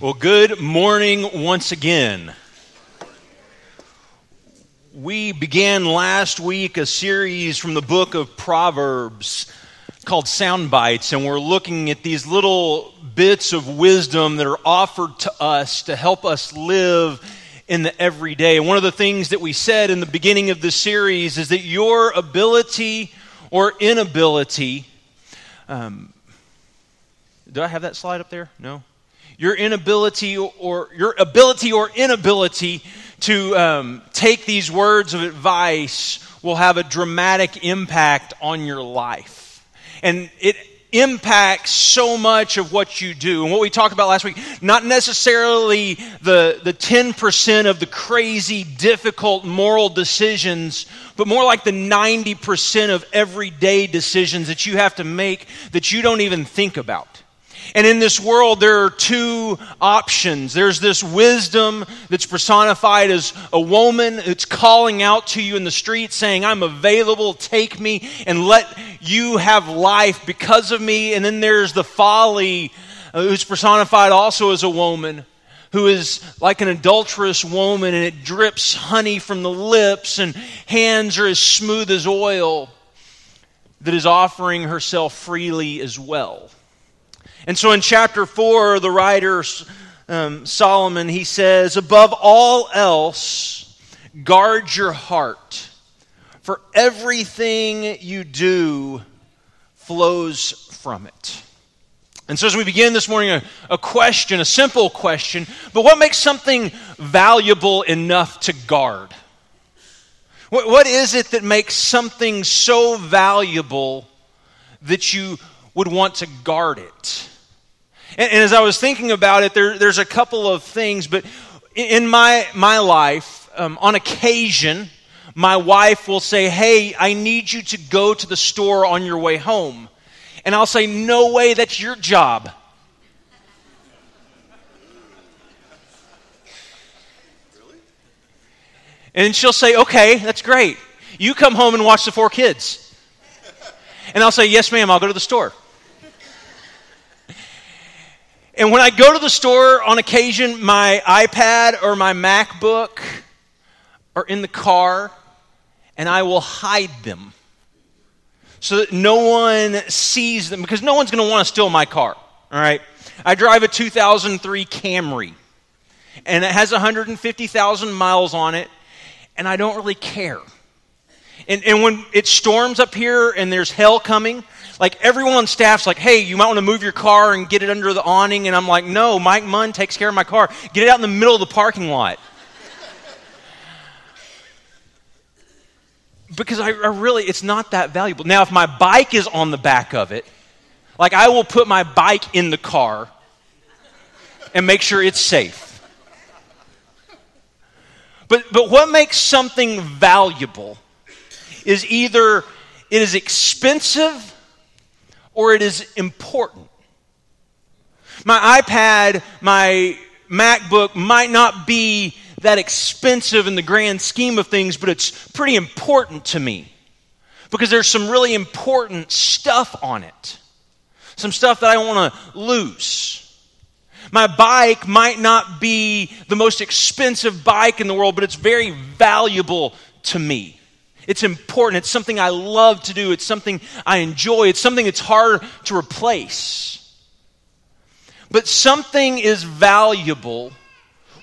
Well, good morning once again. We began last week a series from the book of Proverbs called Sound Bites, and we're looking at these little bits of wisdom that are offered to us to help us live in the everyday. And one of the things that we said in the beginning of the series is that your ability or inability. Um, do I have that slide up there? No? Your inability or your ability or inability to um, take these words of advice will have a dramatic impact on your life. And it impacts so much of what you do. And what we talked about last week not necessarily the, the 10% of the crazy difficult moral decisions but more like the 90% of everyday decisions that you have to make that you don't even think about and in this world, there are two options. There's this wisdom that's personified as a woman that's calling out to you in the street saying, I'm available, take me, and let you have life because of me. And then there's the folly uh, who's personified also as a woman who is like an adulterous woman and it drips honey from the lips and hands are as smooth as oil that is offering herself freely as well. And so in chapter 4, the writer um, Solomon, he says, Above all else, guard your heart, for everything you do flows from it. And so, as we begin this morning, a, a, question, a simple question, but what makes something valuable enough to guard? What, what is it that makes something so valuable that you would want to guard it? And, and as I was thinking about it, there, there's a couple of things, but in my, my life, um, on occasion, my wife will say, Hey, I need you to go to the store on your way home. And I'll say, No way, that's your job. Really? And she'll say, Okay, that's great. You come home and watch the four kids. And I'll say, Yes, ma'am, I'll go to the store. And when I go to the store on occasion, my iPad or my MacBook are in the car, and I will hide them so that no one sees them because no one's going to want to steal my car. All right. I drive a 2003 Camry, and it has 150,000 miles on it, and I don't really care. And, and when it storms up here and there's hell coming, like everyone on staff's like, hey, you might want to move your car and get it under the awning. And I'm like, no, Mike Munn takes care of my car. Get it out in the middle of the parking lot. because I, I really, it's not that valuable. Now, if my bike is on the back of it, like I will put my bike in the car and make sure it's safe. But, but what makes something valuable is either it is expensive or it is important. My iPad, my MacBook might not be that expensive in the grand scheme of things, but it's pretty important to me because there's some really important stuff on it. Some stuff that I want to lose. My bike might not be the most expensive bike in the world, but it's very valuable to me. It's important. It's something I love to do. It's something I enjoy. It's something that's hard to replace. But something is valuable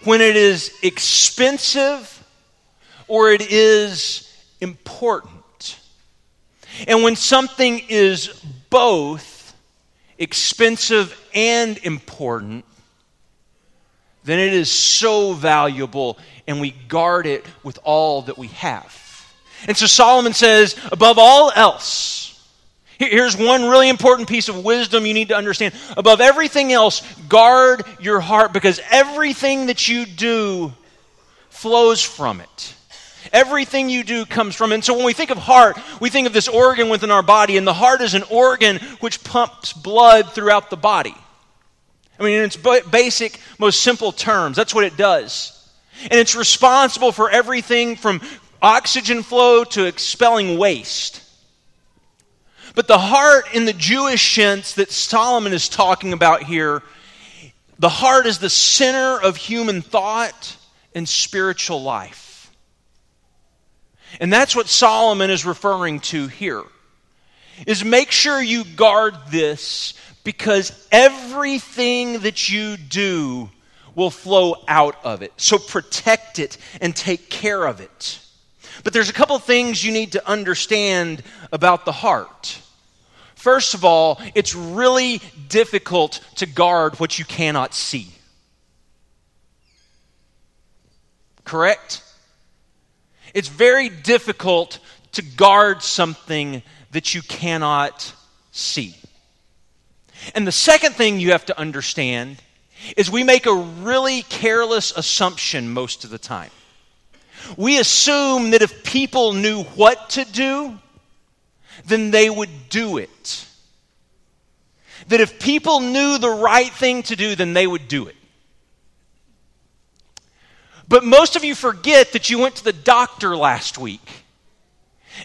when it is expensive or it is important. And when something is both expensive and important, then it is so valuable and we guard it with all that we have. And so Solomon says, above all else, here's one really important piece of wisdom you need to understand. Above everything else, guard your heart because everything that you do flows from it. Everything you do comes from it. And so when we think of heart, we think of this organ within our body, and the heart is an organ which pumps blood throughout the body. I mean, in its basic, most simple terms, that's what it does. And it's responsible for everything from oxygen flow to expelling waste. But the heart in the Jewish sense that Solomon is talking about here, The heart is the center of human thought and spiritual life. And that's what Solomon is referring to here. Is make sure you guard this because everything that you do will flow out of it. So protect it and take care of it. But there's a couple things you need to understand about the heart. First of all, it's really difficult to guard what you cannot see. Correct? It's very difficult to guard something that you cannot see. And the second thing you have to understand is we make a really careless assumption most of the time. We assume that if people knew what to do, then they would do it. That if people knew the right thing to do, then they would do it. But most of you forget that you went to the doctor last week.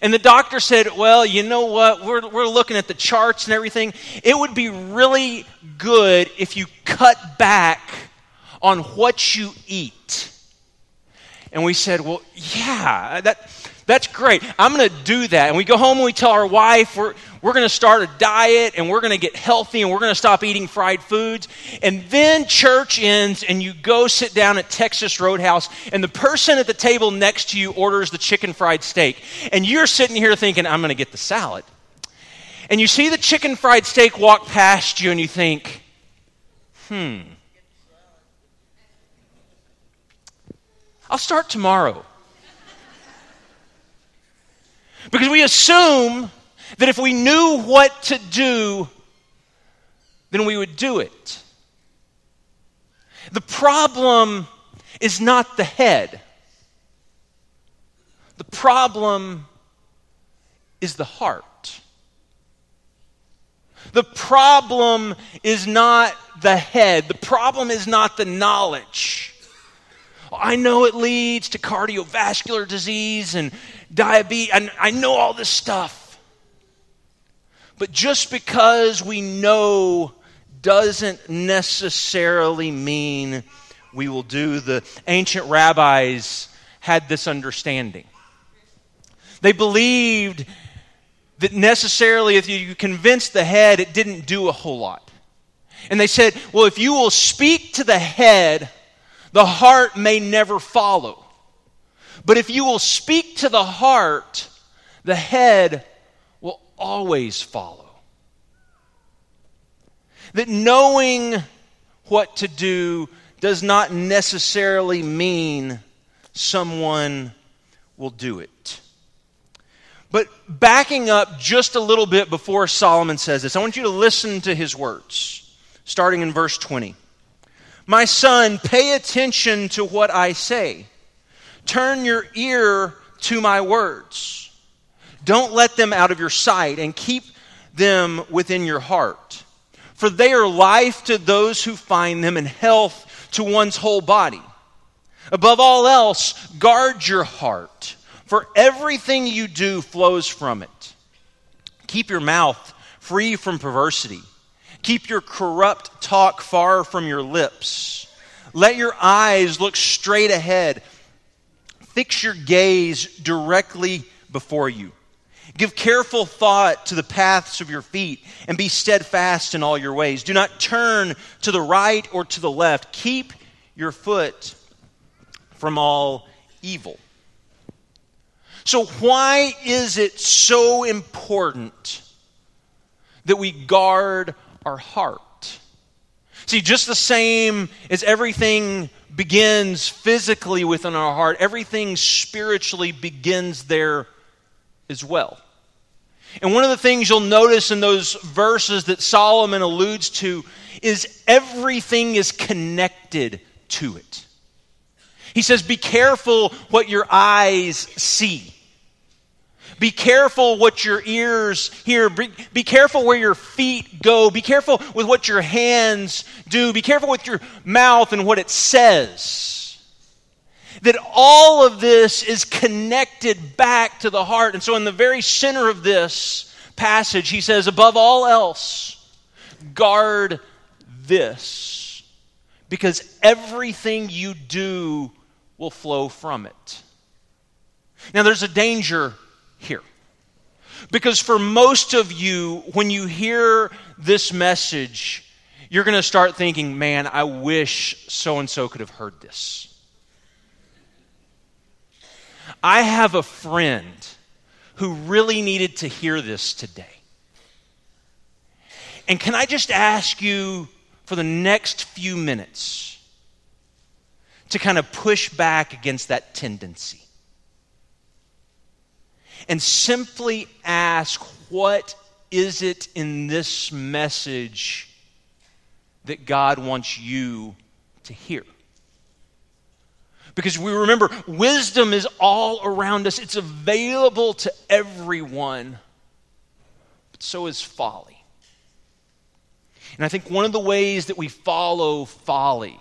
And the doctor said, Well, you know what? We're, we're looking at the charts and everything. It would be really good if you cut back on what you eat. And we said, Well, yeah, that, that's great. I'm going to do that. And we go home and we tell our wife we're, we're going to start a diet and we're going to get healthy and we're going to stop eating fried foods. And then church ends and you go sit down at Texas Roadhouse and the person at the table next to you orders the chicken fried steak. And you're sitting here thinking, I'm going to get the salad. And you see the chicken fried steak walk past you and you think, hmm. I'll start tomorrow. Because we assume that if we knew what to do, then we would do it. The problem is not the head, the problem is the heart. The problem is not the head. The problem is not the knowledge. I know it leads to cardiovascular disease and diabetes. I, I know all this stuff. But just because we know doesn't necessarily mean we will do. The ancient rabbis had this understanding. They believed that necessarily, if you convinced the head, it didn't do a whole lot. And they said, well, if you will speak to the head, the heart may never follow. But if you will speak to the heart, the head will always follow. That knowing what to do does not necessarily mean someone will do it. But backing up just a little bit before Solomon says this, I want you to listen to his words, starting in verse 20. My son, pay attention to what I say. Turn your ear to my words. Don't let them out of your sight and keep them within your heart. For they are life to those who find them and health to one's whole body. Above all else, guard your heart, for everything you do flows from it. Keep your mouth free from perversity Keep your corrupt talk far from your lips. Let your eyes look straight ahead. Fix your gaze directly before you. Give careful thought to the paths of your feet and be steadfast in all your ways. Do not turn to the right or to the left. Keep your foot from all evil. So, why is it so important that we guard our heart. See, just the same as everything begins physically within our heart, everything spiritually begins there as well. And one of the things you'll notice in those verses that Solomon alludes to is everything is connected to it. He says, Be careful what your eyes see. Be careful what your ears hear. Be, careful where your feet go. Be careful with what your hands do. Be careful with your mouth and what it says. That all of this is connected back to the heart. And so, in the very center of this passage, he says, above all else, guard this. because everything you do will flow from it. Now, there's a danger here. Because for most of you, when you hear this message, you're going to start thinking, man, I wish so and so could have heard this. I have a friend who really needed to hear this today. And can I just ask you for the next few minutes to kind of push back against that tendency? And simply ask, what is it in this message that God wants you to hear? Because we remember, wisdom is all around us, it's available to everyone, but so is folly. And I think one of the ways that we follow folly,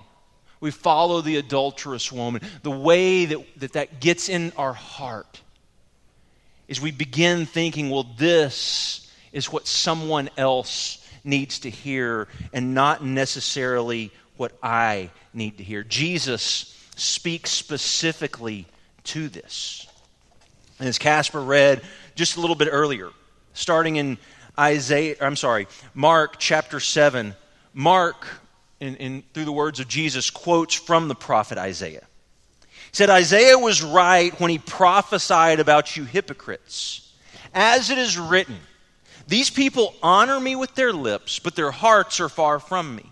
we follow the adulterous woman, the way that that, that gets in our heart is we begin thinking, well, this is what someone else needs to hear and not necessarily what I need to hear. Jesus speaks specifically to this. And as Casper read just a little bit earlier, starting in Isaiah, I'm sorry, Mark chapter 7, Mark, in, in, through the words of Jesus, quotes from the prophet Isaiah. Said, Isaiah was right when he prophesied about you hypocrites. As it is written, these people honor me with their lips, but their hearts are far from me.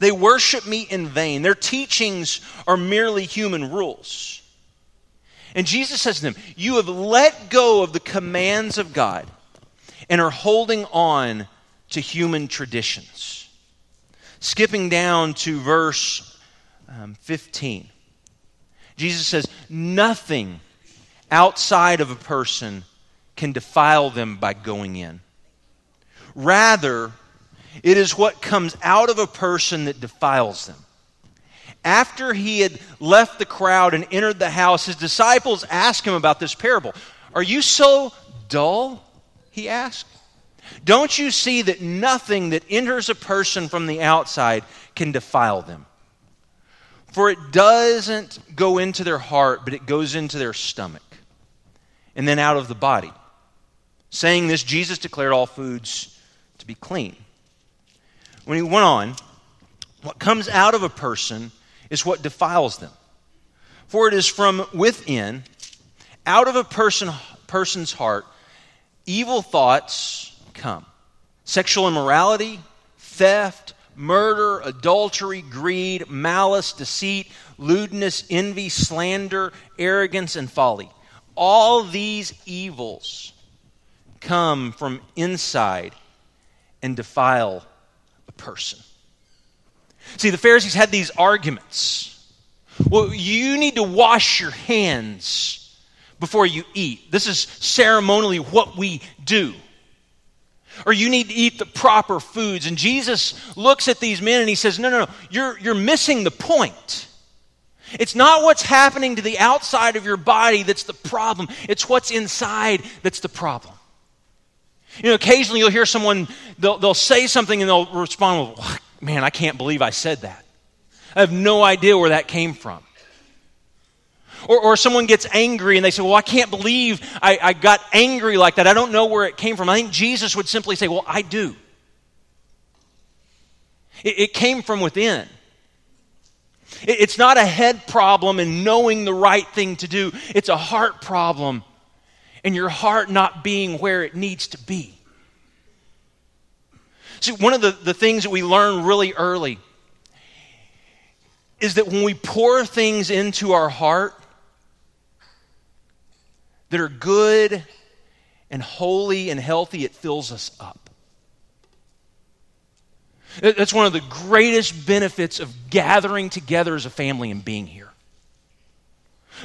They worship me in vain. Their teachings are merely human rules. And Jesus says to them, You have let go of the commands of God and are holding on to human traditions. Skipping down to verse um, 15, Jesus says, Nothing outside of a person can defile them by going in. Rather, it is what comes out of a person that defiles them. After he had left the crowd and entered the house, his disciples asked him about this parable. Are you so dull? He asked. Don't you see that nothing that enters a person from the outside can defile them? For it doesn't go into their heart, but it goes into their stomach and then out of the body. Saying this, Jesus declared all foods to be clean when he went on, what comes out of a person is what defiles them. For it is from within, out of a person, person's heart, evil thoughts come sexual immorality, theft, murder, adultery, greed, malice, deceit, lewdness, envy, slander, arrogance, and folly. All these evils come from inside and defile a person. See, the Pharisees had these arguments. Well, you need to wash your hands before you eat. This is ceremonially what we do. Or you need to eat the proper foods. And Jesus looks at these men and he says, No, no, no, you're, you're missing the point. It's not what's happening to the outside of your body that's the problem, it's what's inside that's the problem. You know, occasionally you'll hear someone, they'll, they'll say something and they'll respond with, man, I can't believe I said that. I have no idea where that came from. Or, or someone gets angry and they say, Well, I can't believe I, I got angry like that. I don't know where it came from. I think Jesus would simply say, Well, I do. It, it came from within. It, it's not a head problem and knowing the right thing to do, it's a heart problem and your heart not being where it needs to be. See, one of the, the things that we learn really early is that when we pour things into our heart that are good and holy and healthy, it fills us up. That's one of the greatest benefits of gathering together as a family and being here.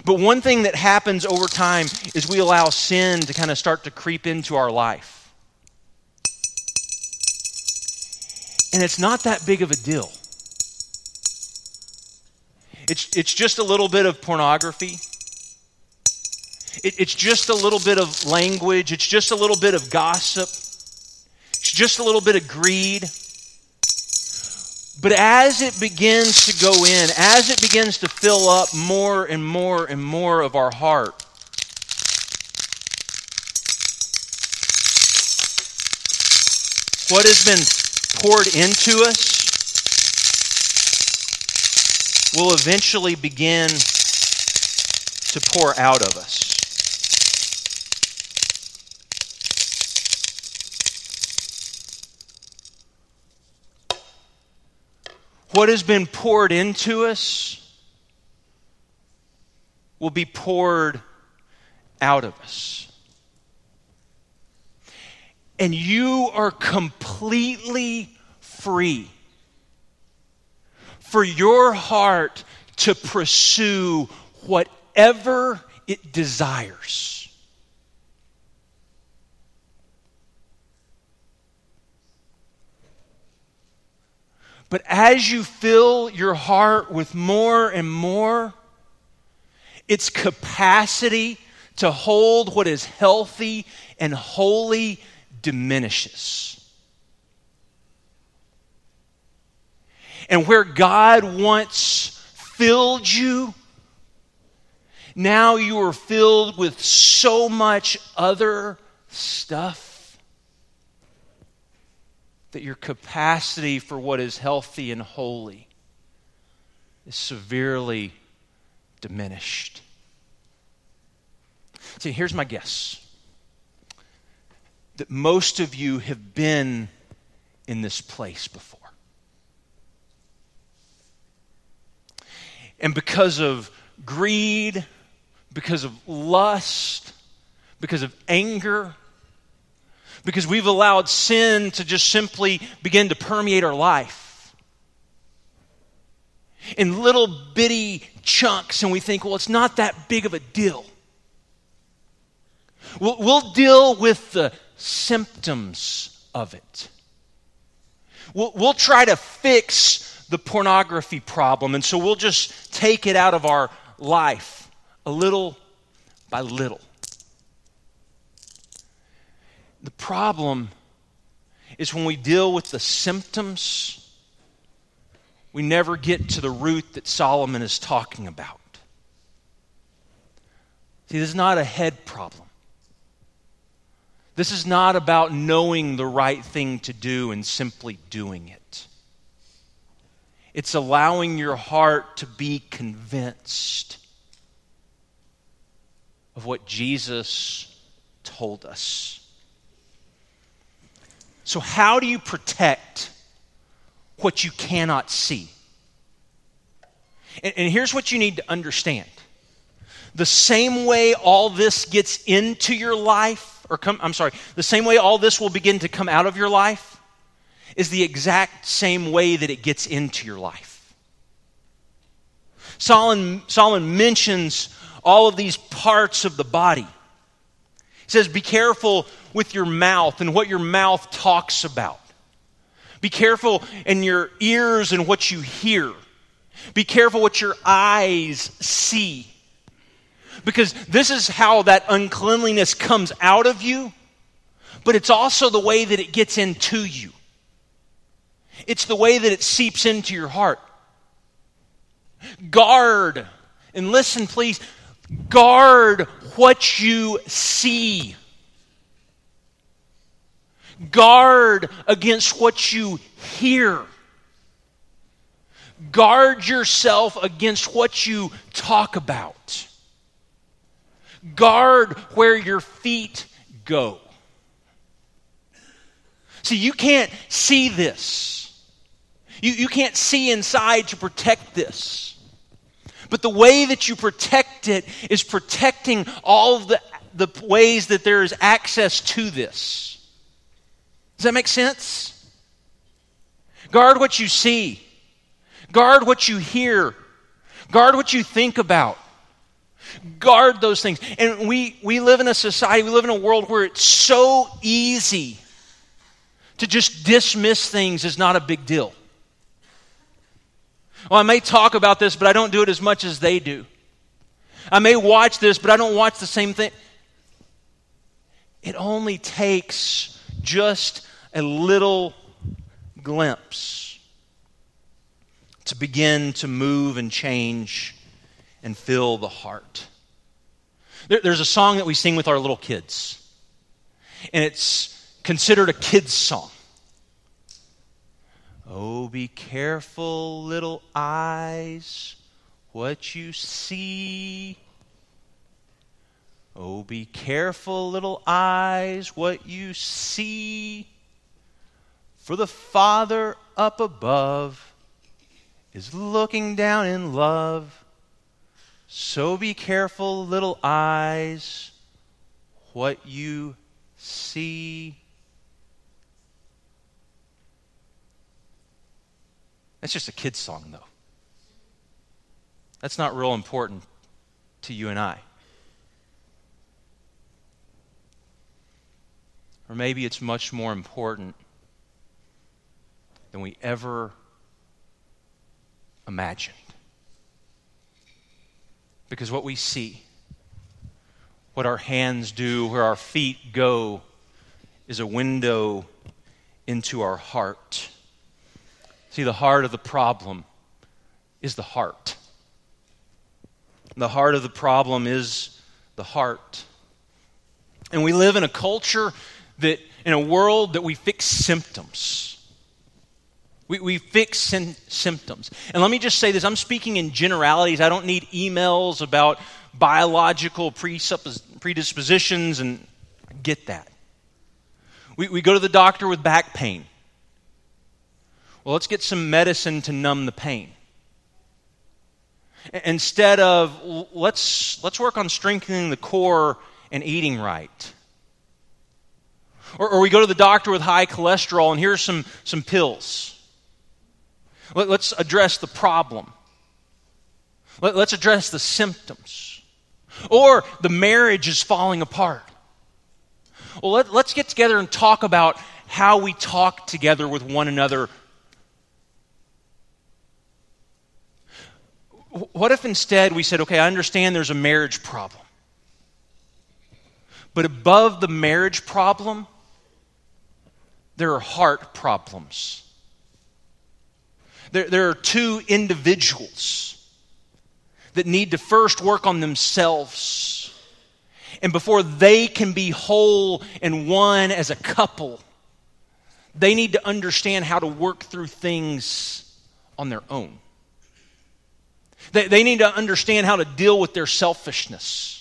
But one thing that happens over time is we allow sin to kind of start to creep into our life. And it's not that big of a deal. It's, it's just a little bit of pornography. It, it's just a little bit of language. It's just a little bit of gossip. It's just a little bit of greed. But as it begins to go in, as it begins to fill up more and more and more of our heart, what has been poured into us will eventually begin to pour out of us. What has been poured into us will be poured out of us. And you are completely free for your heart to pursue whatever it desires. But as you fill your heart with more and more, its capacity to hold what is healthy and holy diminishes. And where God once filled you, now you are filled with so much other stuff that your capacity for what is healthy and holy is severely diminished. See, here's my guess that most of you have been in this place before. And because of greed, because of lust, because of anger, because we've allowed sin to just simply begin to permeate our life in little bitty chunks, and we think, well, it's not that big of a deal. We'll, we'll deal with the symptoms of it. We'll, we'll try to fix the pornography problem, and so we'll just take it out of our life a little by little. The problem is when we deal with the symptoms, we never get to the root that Solomon is talking about. See, this is not a head problem. This is not about knowing the right thing to do and simply doing it. It's allowing your heart to be convinced of what Jesus told us. So, how do you protect what you cannot see? And, and, here's what you need to understand the same way all this gets into your life, or come, I'm sorry, the same way all this will begin to come out of your life is the exact same way that it gets into your life. Solomon, Solomon mentions all of these parts of the body. Says, Be careful with your mouth and what your mouth talks about. Be careful in your ears and what you hear. Be careful what your eyes see. Because this is how that uncleanliness comes out of you, but it's also the way that it gets into you. It's the way that it seeps into your heart. Guard, and listen, please, guard what you see. Guard against what you hear. Guard yourself against what you talk about. Guard where your feet go. See, you can't see this. You, you can't see inside to protect this. But the way that you protect it is protecting all of the, the ways that there is access to this. Does that make sense? Guard what you see, guard what you hear, guard what you think about. Guard those things. And we, we live in a society, we live in a world where it's so easy to just dismiss things as not a big deal. Well, I may talk about this, but I don't do it as much as they do. I may watch this, but I don't watch the same thing. It only takes just a little glimpse to begin to move and change and fill the heart. There, there's a song that we sing with our little kids, and it's considered a kid's song. Oh, be careful, little eyes, what you see. Oh, be careful, little eyes, what you see. For the Father up above is looking down in love. So be careful, little eyes, what you see. That's just a kid's song, though. That's not real important to you and I. Or maybe it's much more important than we ever imagined. Because what we see, what our hands do, where our feet go, is a window into our heart. See, the heart of the problem is the heart. The heart of the problem is the heart. And we live in a culture that, in a world that we fix symptoms. We, we fix symptoms. And let me just say this I'm speaking in generalities. I don't need emails about biological presuppos- predispositions, and get that. We, we go to the doctor with back pain. Well, let's get some medicine to numb the pain. Instead of let's, let's work on strengthening the core and eating right. Or, or we go to the doctor with high cholesterol and here's some, some pills. Let, us address the problem. Let, let's address the symptoms. Or the marriage is falling apart. Well, let, let's get together and talk about how we talk together with one another. What if instead we said, okay, I understand there's a marriage problem. But above the marriage problem, there are heart problems. There, there are two individuals that need to first work on themselves. And before they can be whole and one as a couple, they need to understand how to work through things on their own. They, they need to understand how to deal with their selfishness.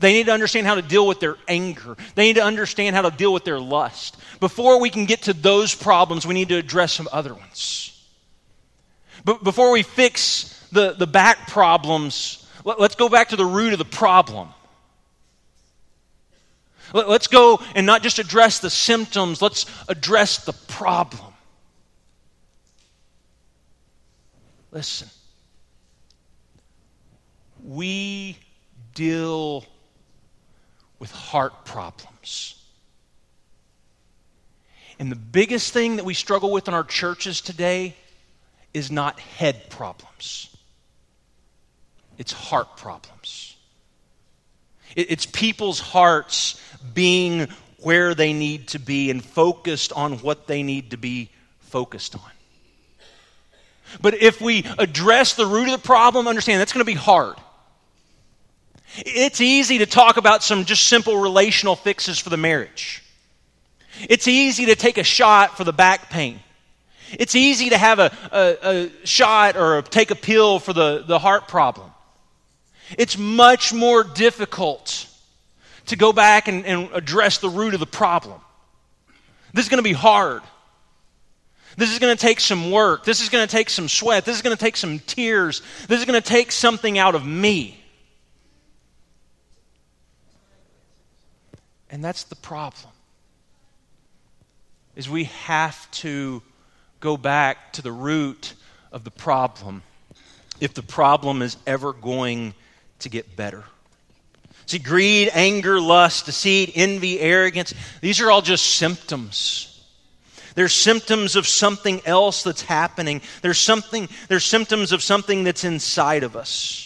They need to understand how to deal with their anger. They need to understand how to deal with their lust. Before we can get to those problems, we need to address some other ones. But before we fix the, the back problems, let, us go back to the root of the problem. Let, let's go and not just address the symptoms, let's address the problem. Listen, we deal with heart problems. And the biggest thing that we struggle with in our churches today is not head problems, it's heart problems. It's people's hearts being where they need to be and focused on what they need to be focused on. But if we address the root of the problem, understand that's going to be hard. It's easy to talk about some just simple relational fixes for the marriage. It's easy to take a shot for the back pain. It's easy to have a, a, a shot or take a pill for the, the heart problem. It's much more difficult to go back and, and address the root of the problem. This is going to be hard. This is going to take some work. This is going to take some sweat. This is going to take some tears. This is going to take something out of me. And that's the problem. Is we have to go back to the root of the problem if the problem is ever going to get better. See, greed, anger, lust, deceit, envy, arrogance, these are all just symptoms. They're symptoms of something else that's happening. There's something, they're symptoms of something that's inside of us.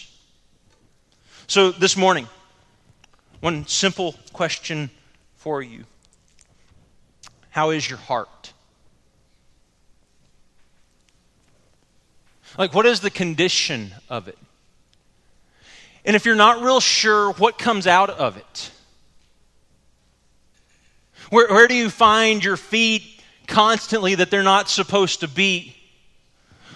So this morning, one simple question for you. How is your heart? Like, what is the condition of it? And if you're not real sure what comes out of it, where, where do you find your feet constantly that they're not supposed to be?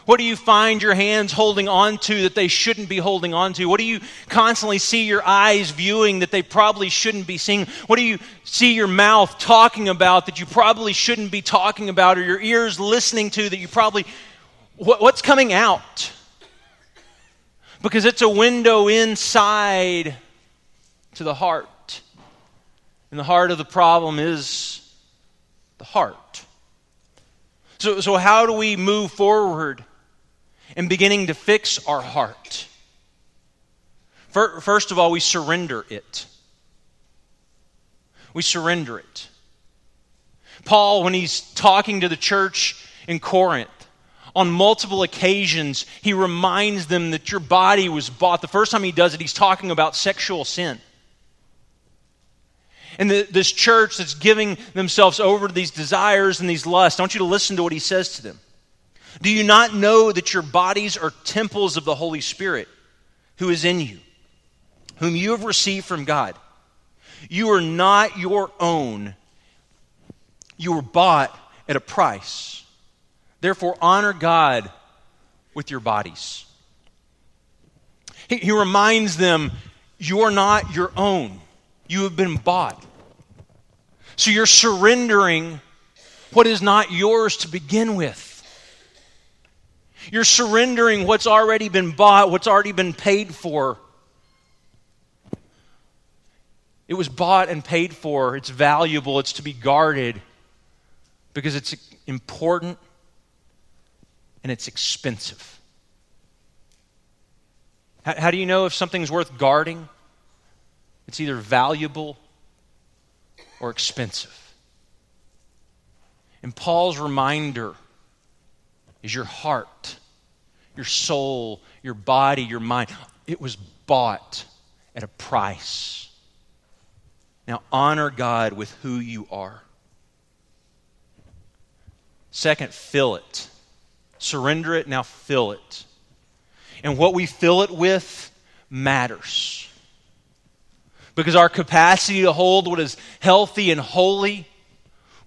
What do you find your hands holding on to that they shouldn't be holding on to? What do you constantly see your eyes viewing that they probably shouldn't be seeing? What do you see your mouth talking about that you probably shouldn't be talking about, or your ears listening to that you probably. What, what's coming out? Because it's a window inside to the heart. And the heart of the problem is the heart. So, so how do we move forward in beginning to fix our heart? First of all, we surrender it. We surrender it. Paul, when he's talking to the church in Corinth, on multiple occasions, he reminds them that your body was bought. The first time he does it, he's talking about sexual sin. And the, this church that's giving themselves over to these desires and these lusts, I want you to listen to what he says to them. Do you not know that your bodies are temples of the Holy Spirit who is in you, whom you have received from God? You are not your own, you were bought at a price. Therefore, honor God with your bodies. He, he reminds them, You're not your own, you have been bought. So you're surrendering what is not yours to begin with. You're surrendering what's already been bought, what's already been paid for. It was bought and paid for. It's valuable. It's to be guarded because it's important and it's expensive. How, how do you know if something's worth guarding? It's either valuable or expensive. And Paul's reminder is your heart, your soul, your body, your mind. It was bought at a price. Now honor God with who you are. Second, fill it. Surrender it, now fill it. And what we fill it with matters. Because our capacity to hold what is healthy and holy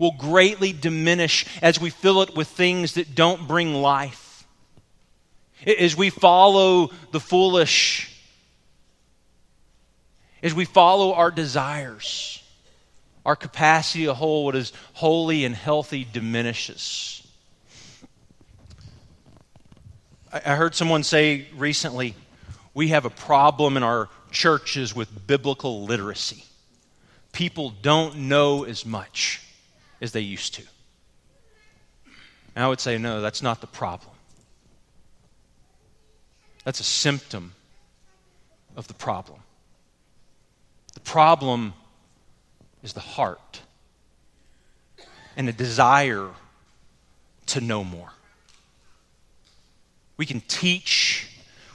will greatly diminish as we fill it with things that don't bring life. As we follow the foolish, as we follow our desires, our capacity to hold what is holy and healthy diminishes. I heard someone say recently we have a problem in our churches with biblical literacy. People don't know as much as they used to. And I would say, no, that's not the problem. That's a symptom of the problem. The problem is the heart and a desire to know more. We can teach,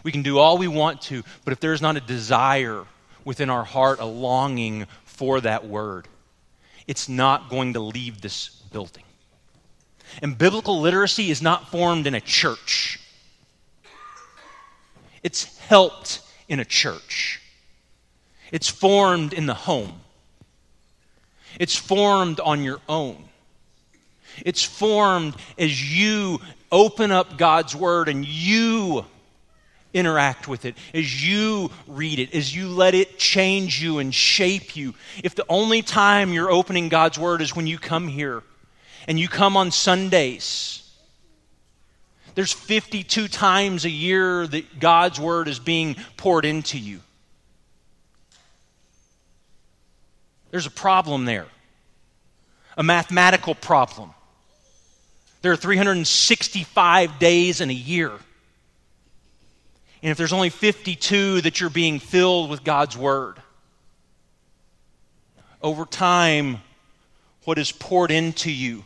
we can do all we want to, but if there's not a desire within our heart, a longing for that word, it's not going to leave this building. And biblical literacy is not formed in a church, it's helped in a church. It's formed in the home. It's formed on your own. It's formed as you open up God's Word and you interact with it, as you read it, as you let it change you and shape you. If the only time you're opening God's Word is when you come here and you come on Sundays, there's 52 times a year that God's Word is being poured into you. There's a problem there, a mathematical problem. There are 365 days in a year. And if there's only 52 that you're being filled with God's Word, over time, what is poured into you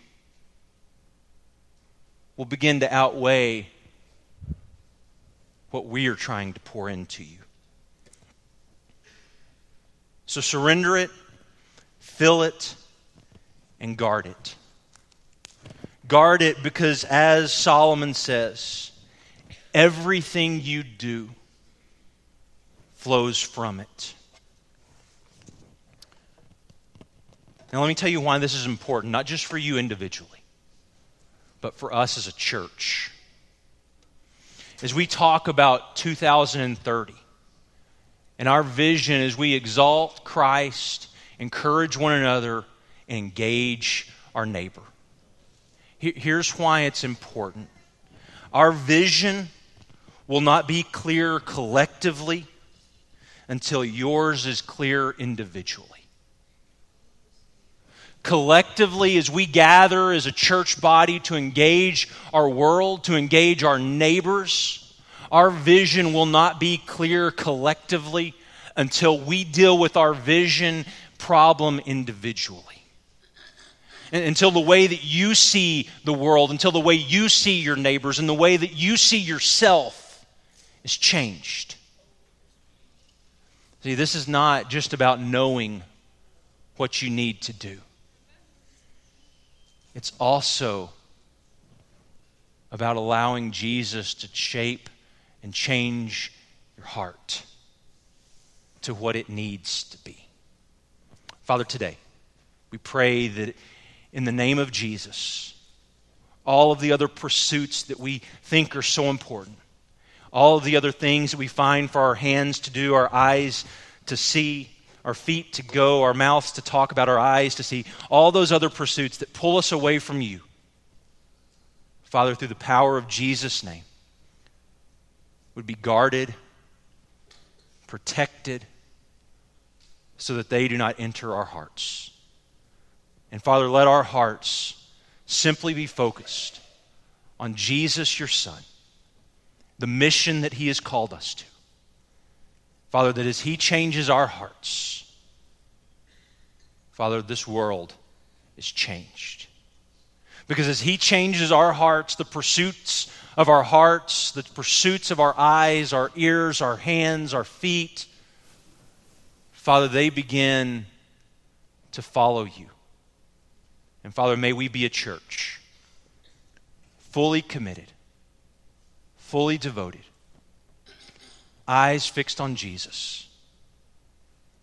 will begin to outweigh what we are trying to pour into you. So surrender it, fill it, and guard it. Guard it because, as Solomon says, everything you do flows from it. Now, let me tell you why this is important, not just for you individually, but for us as a church. As we talk about 2030 and our vision as we exalt Christ, encourage one another, and engage our neighbor. Here's why it's important our vision will not be clear collectively until yours is clear individually. Collectively, as we gather as a church body to engage our world, to engage our neighbors, our vision will not be clear collectively until we deal with our vision problem individually. Until the way that you see the world, until the way you see your neighbors, and the way that you see yourself is changed. See, this is not just about knowing what you need to do, it's also about allowing Jesus to shape and change your heart to what it needs to be. Father, today, we pray that in the name of Jesus, all of the other pursuits that we think are so important, all the other things that we find for our hands to do, our eyes to see, our feet to go, our mouths to talk about, our eyes to see, all those other pursuits that pull us away from you. Father, through the power of Jesus' name, would be guarded, protected, so that they do not enter our hearts. And Father, let our hearts simply be focused on Jesus, your Son, the mission that He has called us to. Father, that as He changes our hearts, Father, this world is changed. Because as He changes our hearts, the pursuits of our hearts, the pursuits of our eyes, our ears, our hands, our feet, Father, they begin to follow you. And Father, may we be a church fully committed, fully devoted, eyes fixed on Jesus,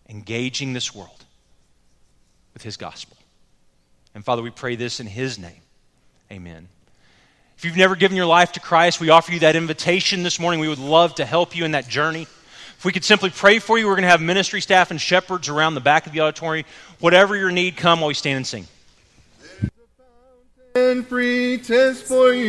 engaging this world with His gospel. And Father, we pray this in His name. Amen. If you've never given your life to Christ, we offer you that invitation this morning. We would love to help you in that journey. If we could simply pray for you, we're going to have ministry staff and shepherds around the back of the auditorium. Whatever your need, come while we stand and sing. There's a fountain free test for you.